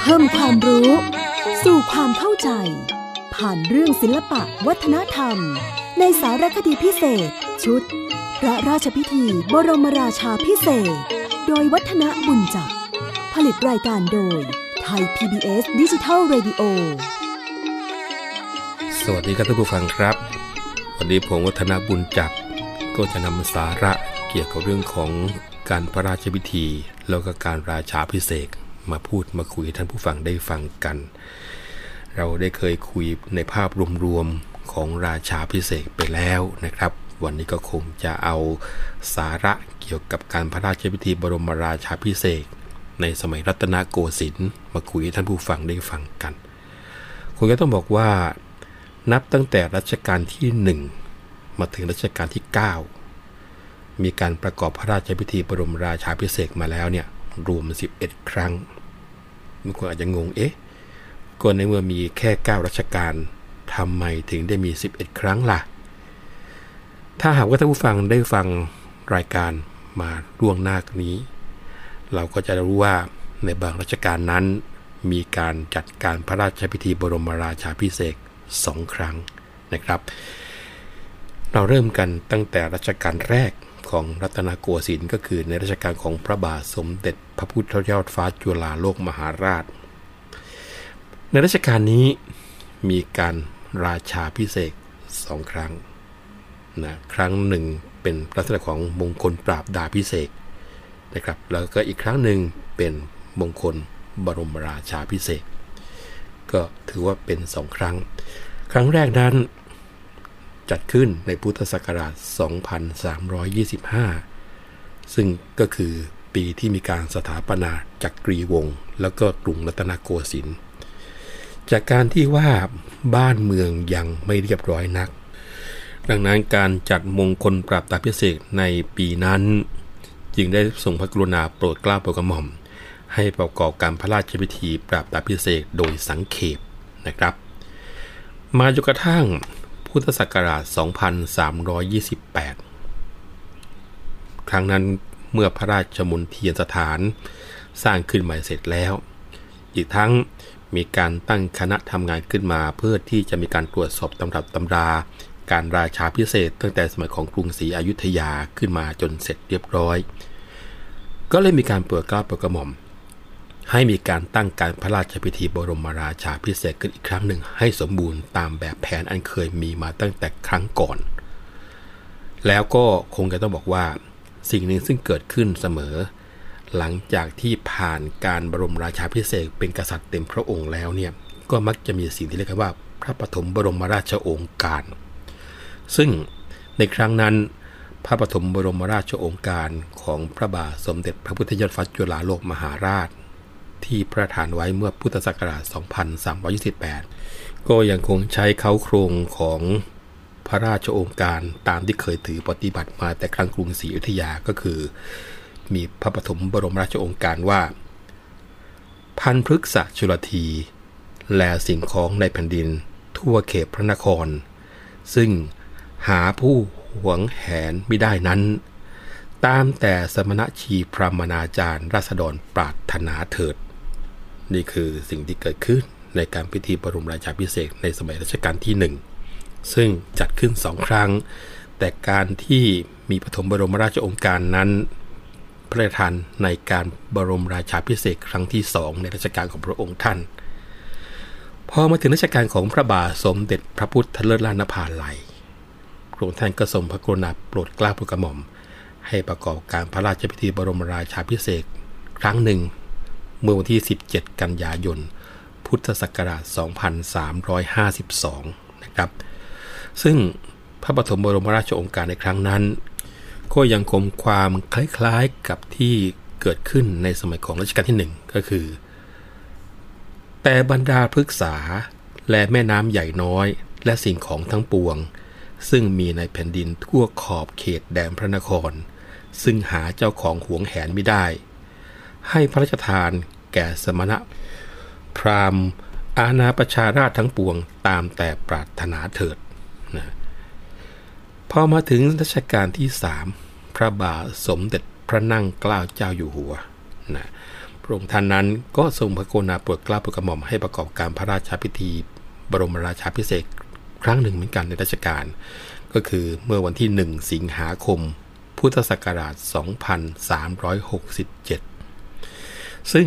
เพิ่มความรู้ สู่ความเข้าใจ ผ่านเรื่องศิลปะวัฒนธรรม ในสารคดีพิเศษ ชุด พระราชพิธีบรมราชาพิเศษ โดยวัฒนบุญจักผลิตรายการโดยไทย PBS ดิจิทัล Radio สวัสดีครับท่านผู้ฟังครับ วันนี้ผมวัฒนบุญจักก็จะนำสาระเกี่ยวกับเรื่องของ การพระราชพิธี แล้วก็การราชาพิเศษมาพูดมาคุยท่านผู้ฟังได้ฟังกัน เราได้เคยคุยในภาพรวมๆของราชาพิเศษไปแล้วนะครับ วันนี้ก็คงจะเอาสาระเกี่ยวกับการพระราชพิธีบรมราชาพิเศษในสมัยรัตนโกสินทร์มาคุยให้ท่านผู้ฟังได้ฟังกันคงจะต้องบอกว่า นับตั้งแต่รัชกาลที่ 1 มาถึงรัชกาลที่ 9 มีการประกอบพระราชพิธีบรมราชาพิเศษมาแล้วเนี่ยรวม 11 ครั้งบางคนอาจจะงงเอ๊ะก็ในเมื่อมีแค่ 9 รัชกาลทำไมถึงได้มี 11 ครั้งล่ะ ถ้าหากว่าท่านผู้ฟังได้ฟังรายการมาล่วงหน้านี้ เราก็จะรู้ว่าในบางรัชกาลนั้น มีการจัดการพระราชพิธีบรมราชาพิเศษสองครั้งนะครับ เราเริ่มกันตั้งแต่รัชกาลแรก ของรัตนโกสินทร์ก็คือในรัชกาลของพระบาทสมเด็จพระพุทธยอดฟ้าจุฬาโลกมหาราช ในรัชกาลนี้มีการราชาพิเศษสองครั้งนะครั้งหนึ่งเป็นลักษณะของมงคลปราบดาพิเศษนะครับแล้วก็อีกครั้งหนึ่งเป็นมงคลบรมราชาพิเศษก็ถือว่าเป็นสองครั้ง ครั้งแรกนั้น จัดขึ้นในพุทธศักราช 2325 ซึ่งก็คือปีที่มีการสถาปนาจักรีวงศ์แล้วก็กรุงรัตนโกสินทร์จากการที่ว่าบ้านเมืองยังไม่เรียบร้อยนัก ดังนั้นการจัดมงคลปราบตาพิเศษในปีนั้น จึงได้ส่งพระกรุณาโปรดเกล้าโปรดกระหม่อม ให้ประกอบการพระราชพิธีปราบตาพิเศษโดยสังเขปนะครับ มาจนกระทั่ง พุทธศักราช 2328 ครั้งนั้นเมื่อพระราชมนเทียนสถานสร้างขึ้นใหม่เสร็จแล้ว อีกทั้งมีการตั้งคณะทำงานขึ้นมาเพื่อที่จะมีการตรวจสอบตำรับตำรา การราชาพิเศษตั้งแต่สมัยของกรุงศรีอยุธยาขึ้นมาจนเสร็จเรียบร้อย ก็เลยมีการเปิดกล้าเปิดกระหม่อม ให้มีการตั้งการพระราชพิธีบรมราชาพิเศษขึ้นอีกครั้งหนึ่ง ให้สมบูรณ์ตามแบบแผนอันเคยมีมาตั้งแต่ครั้งก่อน แล้วก็คงจะต้องบอกว่าสิ่งหนึ่งซึ่งเกิดขึ้นเสมอ หลังจากที่ผ่านการบรมราชาพิเศษเป็นกษัตริย์เต็มพระองค์แล้วเนี่ยก็มักจะมีสิ่งที่เรียกว่า พระปฐมบรมราชโองการ ซึ่งในครั้งนั้นพระปฐมบรมราชโองการของพระบาทสมเด็จพระพุทธยอดฟ้าจุฬาโลกมหาราช ที่พระทานไว้เมื่อพุทธศักราช 2328 ก็ยังคงใช้เขาโครงของพระราชองค์การตามที่เคยถือปฏิบัติมาแต่ครั้งกรุงศรีอยุธยาก็คือ มีพระปฐมบรมราชองค์การว่า พันพฤกษชุลทีแลสิ่งของในแผ่นดิน ทั่วเขตพระนคร ซึ่งหาผู้หวงแหนไม่ได้นั้น ตามแต่สมณชีพรามนาจารย์ราษฎรปรารถนาเถิด นี่คือสิ่งที่เกิดขึ้นในการพิธีบรมราชาพิเศษในสมัยรัชกาลที่หนึ่งซึ่งจัดขึ้นสองครั้ง แต่การที่มีปฐมบรมราชองค์การนั้น พระราชทานในการบรมราชาพิเศษครั้งที่สองในรัชกาลของพระองค์ท่าน พอมาถึงรัชกาลของพระบาทสมเด็จพระพุทธเลิศล้านภาลัยพระองค์ท่านก็ทรงพระกรุณาโปรดเกล้าโปรดกระหม่อม ให้ประกอบการพระราชพิธีบรมราชาพิเศษครั้งหนึ่ง เมื่อวันที่ 17 กันยายน พุทธศักราช 2352 นะครับ ซึ่งพระปฐมบรมราชโองการในครั้งนั้น ก็ยังคงความคล้ายๆกับที่เกิดขึ้นในสมัยของรัชกาลที่ 1 ก็คือ แต่บรรดาพฤกษาและแม่น้ำใหญ่น้อยและสิ่งของทั้งปวง ซึ่งมีในแผ่นดินทั่วขอบเขตแดนพระนคร ซึ่งหาเจ้าของหวงแหนไม่ได้ ให้พระราชทานแก่สมณะ พราหมณ์ อาณาประชาราชทั้งปวงตามแต่ปรารถนาเถิดนะพอมาถึงรัชกาลที่สามพระบาทสมเด็จพระนั่งเกล้าเจ้าอยู่หัวนะพระองค์ท่านนั้นก็ทรงพระกรุณาโปรดเกล้าโปรดกระหม่อมให้ประกอบการพระราชาพิธี บรมราชาพิเศษครั้งหนึ่งเหมือนกันในรัชกาลก็คือเมื่อวันที่ 1 สิงหาคม พุทธศักราช 2367 ซึ่ง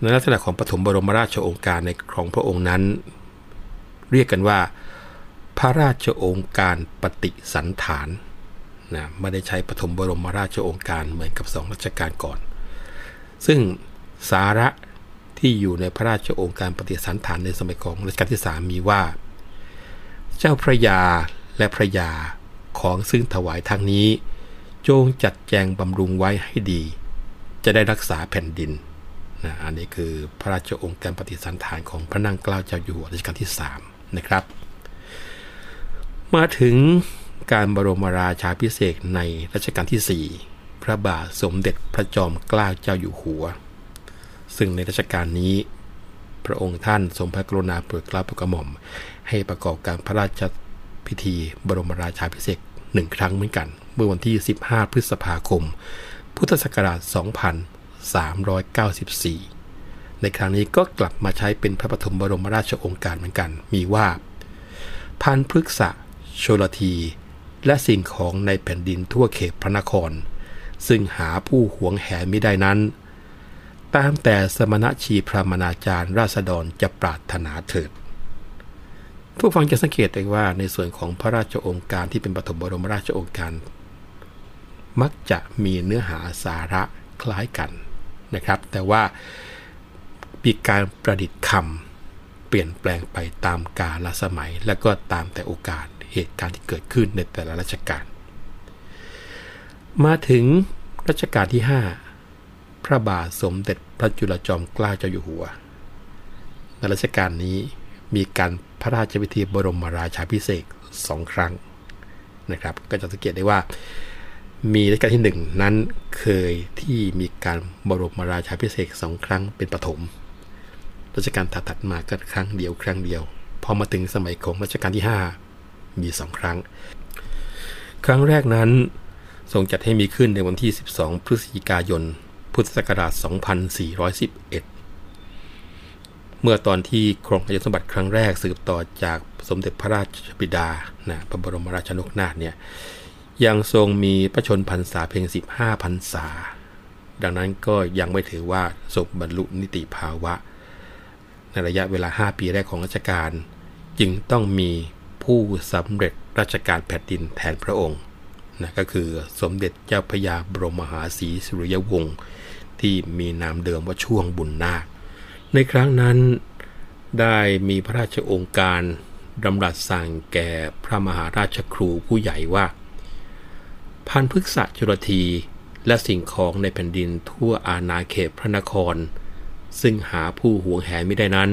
ในลักษณะของปฐมบรมราชโองการในของพระองค์นั้น เรียกกันว่า พระราชโองการปฏิสันฐานนะไม่ได้ใช้ปฐมบรมราชโองการเหมือนกับสองรัชกาลก่อน ซึ่งสาระที่อยู่ในพระราชโองการปฏิสันฐานในสมัยของรัชกาลที่สามมีว่า เจ้าพระยาและพระยาของซึ่งถวายทางนี้ จงจัดแจงบำรุงไว้ให้ดี จะได้รักษาแผ่นดิน นะอันนี้คือพระราชองค์การปฏิสันฐานของพระนางเกล้าเจ้าอยู่หัวรัชกาลที่ 3 นะครับ มาถึงการบรมราชาพิเศษในรัชกาลที่ 4 พระบาทสมเด็จพระจอมเกล้าเจ้าอยู่หัว ซึ่งในรัชกาลนี้ พระองค์ท่านทรงพระกรุณาโปรดเกล้าโปรดกระหม่อม ให้ประกอบการพระราชพิธีบรมราชาพิเศษหนึ่งครั้งเหมือนกัน เมื่อวันที่ 15 พฤษภาคม พุทธศักราช 394 ในครั้งนี้ก็กลับมาใช้เป็นพระปฐมบรมราชโองการเหมือนกัน มีว่าพันพฤกษะโชลที และสิ่งของในแผ่นดินทั่วเขตพระนคร ซึ่งหาผู้หวงแหนไม่ได้นั้น ตามแต่สมณชีพรามนาจารย์ราษฎรจะปรารถนาเถิดผู้ฟังจะสังเกตได้ว่าในส่วนของพระราชองค์การที่เป็นปฐมบรมราชองค์การ มักจะมีเนื้อหาสาระคล้ายกัน นะครับ แต่ว่ามีการประดิษฐ์คำเปลี่ยนแปลงไปตามกาลสมัย และก็ตามแต่โอกาสเหตุการณ์ที่เกิดขึ้นในแต่ละรัชกาลมาถึงรัชกาลที่ 5 พระบาทสมเด็จพระจุลจอมเกล้าเจ้าอยู่หัว ในรัชกาลนี้มีการพระราชพิธีบรมราชาพิเศษสองครั้งนะครับ ก็จะสังเกตได้ว่า มีรัชกาลที่หนึ่งนั้นเคยที่มีการบรมราชาพิเศษสองครั้งเป็นปฐมรัชกาลถัดมาก็ครั้งเดียวครั้งเดียว พอมาถึงสมัยของรัชกาลที่ 5 มีสองครั้ง ครั้งแรกนั้นทรงจัดให้มีขึ้นในวันที่ 12 พฤศจิกายน พุทธศักราช 2411 เมื่อตอนที่ครองราชสมบัติครั้งแรกสืบต่อจากสมเด็จพระราชบิดานะพระบรมราชนกนาถเนี่ย ยังทรงมีพระชนพรรษาเพียง 15พรรษา ดังนั้นก็ยังไม่ถือว่าทรงบรรลุนิติภาวะ ในระยะเวลา 5 ปีแรกของรัชกาลจึงต้องมีผู้สำเร็จราชการแผ่นดินแทนพระองค์นะก็คือสมเด็จเจ้าพระยาบรมมหาศรีสุริยวงศ์ที่มีนามเดิมว่าช่วงบุญนาค ในครั้งนั้นได้มีพระราชองค์การดำรัสสั่งแก่พระมหาราชครูผู้ใหญ่ว่า พันพฤกษจุลที และสิ่งของในแผ่นดินทั่วอาณาเขตพระนคร ซึ่งหาผู้หวงแหนไม่ได้นั้น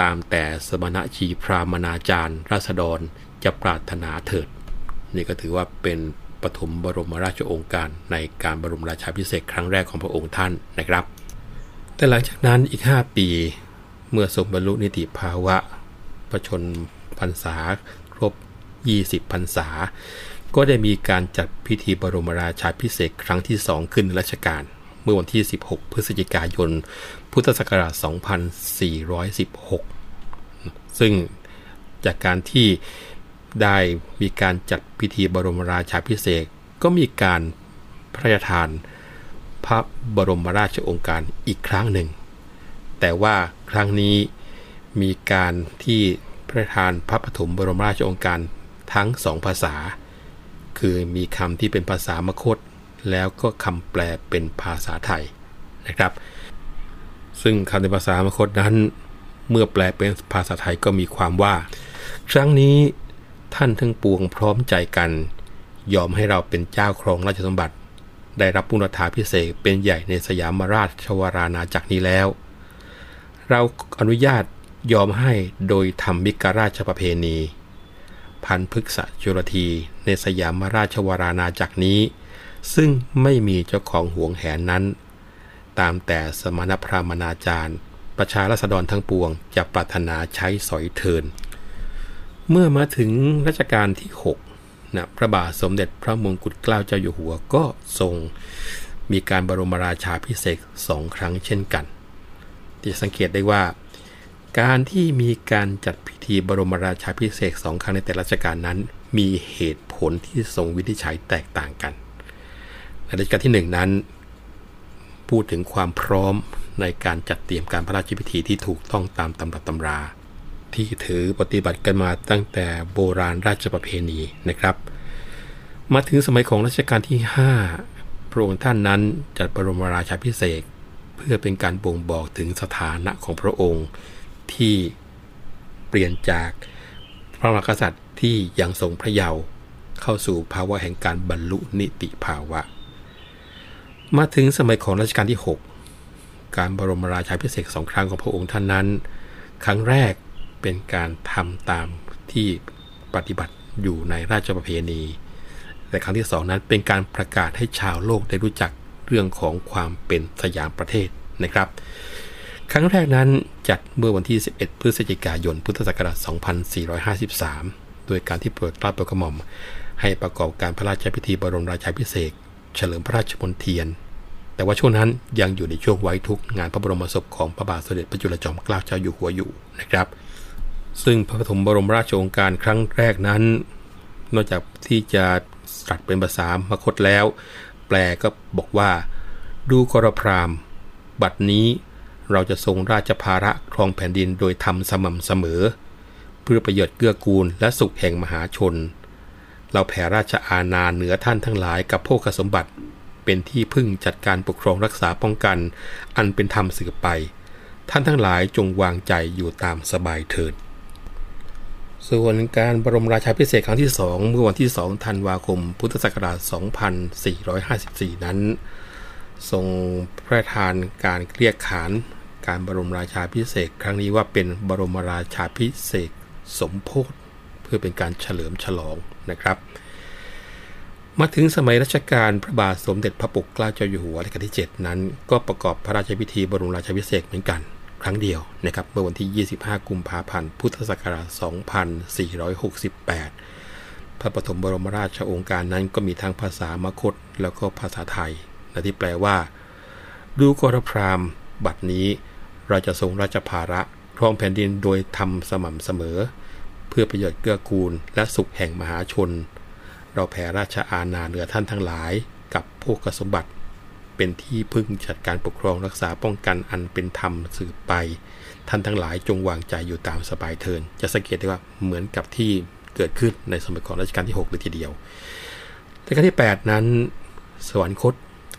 ตามแต่สมณะชีพรามนาจารย์ราษฎรจะปรารถนาเถิด นี่ก็ถือว่าเป็นปฐมบรมราชองค์การในการบรมราชาพิเศษครั้งแรกของพระองค์ท่านนะครับ แต่หลังจากนั้นอีก 5 ปี เมื่อทรงบรรลุนิติภาวะ ประชนพรรษาครบ 20พรรษา ก็ได้มีการจัดพิธีบรมราชาพิเศษครั้งที่2ขึ้นรัชกาลเมื่อวันที่ 16 พฤศจิกายน พุทธศักราช 2416 ซึ่งจากการที่ได้มีการจัดพิธีบรมราชาพิเศษก็มีการพระราชทาน พระบรมราชโองการอีกครั้งหนึ่ง แต่ว่าครั้งนี้มีการที่พระทานพระปฐมบรมราชโองการทั้งสองภาษา คือมีคำที่เป็นภาษามคต แล้วก็คำแปลเป็นภาษาไทยนะครับ ซึ่งคำในภาษามคตนั้น เมื่อแปลเป็นภาษาไทยก็มีความว่า ครั้งนี้ท่านทั้งปวงพร้อมใจกัน ยอมให้เราเป็นเจ้าครองราชสมบัติ ได้รับปุณธาพิเศษเป็นใหญ่ในสยามราชวรานาจักรนี้แล้ว เราอนุญาตยอมให้โดยทำมิกราชประเพณี พันพฤกษจุลทีในสยามราชวรานาจักรนี้ ซึ่งไม่มีเจ้าของห่วงแหนนั้น ตามแต่สมณพราหมณาจารย์ ประชาราษฎรทั้งปวงจะปรารถนาใช้สอยเทิน เมื่อมาถึงรัชกาลที่6นะพระบาทสมเด็จพระมงกุฎเกล้าเจ้าอยู่หัวก็ทรงมีการบรมราชาพิเศษสองครั้งเช่นกันที่สังเกตได้ว่า การที่มีการจัดพิธีบรมราชาพิเศษสองครั้งในแต่ละราชการนั้น มีเหตุผลที่ทรงวินิจฉัยแตกต่างกันในรัชกาลที่หนึ่งนั้น พูดถึงความพร้อมในการจัดเตรียมการพระราชพิธีที่ถูกต้องตามตำรับตำรา ที่ถือปฏิบัติกันมาตั้งแต่โบราณราชประเพณีนะครับ มาถึงสมัยของรัชกาลที่ 5 พระองค์ท่านนั้นจัดบรมราชาพิเศษเพื่อเป็นการบ่งบอกถึงสถานะของพระองค์ ที่เปลี่ยนจากพระมหากษัตริย์ที่ยังทรงพระเยาว์เข้าสู่ภาวะแห่งการบรรลุนิติภาวะ มาถึงสมัยของรัชกาลที่ 6 การบรมราชาพิเศษสองครั้งของพระองค์ท่านนั้น ครั้งแรกเป็นการทำตามที่ปฏิบัติอยู่ในราชประเพณี แต่ครั้งที่สองนั้นเป็นการประกาศให้ชาวโลกได้รู้จักเรื่องของความเป็นสยามประเทศนะครับ ครั้งแรกนั้นจัดเมื่อวันที่ 11 พฤศจิกายน พุทธศักราช 2453 โดยการที่โปรดเกล้าโปรดกระหม่อม ให้ประกอบการพระราชพิธีบรมราชาพิเศษเฉลิมพระราชมนเทียน แต่ว่าช่วงนั้นยังอยู่ในช่วงไว้ทุกงานพระบรมศพของพระบาทสมเด็จพระจุลจอมเกล้าเจ้าอยู่หัวอยู่นะครับ ซึ่งพระปฐมบรมราชโองการครั้งแรกนั้น นอกจากที่จะตรัสเป็นภาษามคตแล้ว แปลก็บอกว่า ดูกรพรามบัดนี้ เราจะทรงราชภาระครองแผ่นดินโดยทำสม่ำเสมอ เพื่อประโยชน์เกื้อกูลและสุขแห่งมหาชน เราแผ่ราชอาณาเหนือท่านทั้งหลายกับโภคสมบัติ เป็นที่พึ่งจัดการปกครองรักษาป้องกัน อันเป็นธรรมสืบไป ท่านทั้งหลายจงวางใจอยู่ตามสบายเถิด ส่วนการบรมราชาพิเศษครั้งที่สองเมื่อวันที่2ธันวาคม พุทธศักราช 2454 นั้นทรงพระราชทานการเรียกขาน การบรมราชาพิเศษครั้งนี้ว่าเป็นบรมราชาพิเศษสมโพธิเพื่อเป็นการเฉลิมฉลองนะครับ มาถึงสมัยรัชกาลพระบาทสมเด็จพระปกเกล้าเจ้าอยู่หัวรัชกาลที่ 7 นั้น ก็ประกอบพระราชพิธีบรมราชาพิเศษเหมือนกันครั้งเดียวนะครับเมื่อวันที่ 25 กุมภาพันธ์ พุทธศักราช 2468 พระปฐมบรมราชโองการนั้นก็มีทั้งภาษามคต แล้วก็ภาษาไทยนะที่แปลว่า ดูกรพรามบัดนี้ ราจะทรงราชภาระครองแผ่นดินโดยทำสม่ำเสมอ เพื่อประโยชน์เกื้อกูลและสุขแห่งมหาชน เราแผ่ราชอาณาเหนือท่านทั้งหลาย กับพวกสมบัติเป็นที่พึ่งจัดการปกครองรักษาป้องกันอันเป็นธรรมสืบไป ท่านทั้งหลายจงวางใจอยู่ตามสบายเทิน จะสังเกตได้ว่าเหมือนกับที่เกิดขึ้นในสมัยของรัชกาลที่6เลยทีเดียวรัชกาลที่ 8 นั้น สวรรคต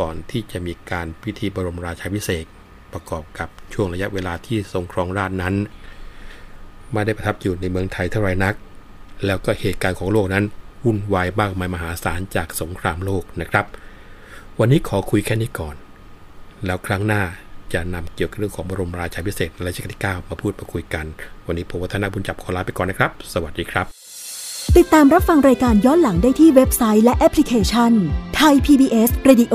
ก่อนที่จะมีการพิธีบรมราชาพิเศษ ประกอบกับช่วงระยะเวลาที่ทรงครองราชนั้น ไม่ได้ประทับอยู่ในเมืองไทยเท่าไรนัก แล้วก็เหตุการณ์ของโลกนั้นวุ่นวายมากมายมหาศาลจากสงครามโลกนะครับ วันนี้ขอคุยแค่นี้ก่อน แล้วครั้งหน้าจะนำเกี่ยวกับเรื่องของบรมราชาพิเศษในรัชกาลที่9มาพูดมาคุยกัน วันนี้ผมวัฒนาบุญจับขอลาไปก่อนนะครับ สวัสดีครับติดตามรับฟังรายการย้อนหลังได้ที่เว็บไซต์และแอปพลิเคชันไทย PBS Radio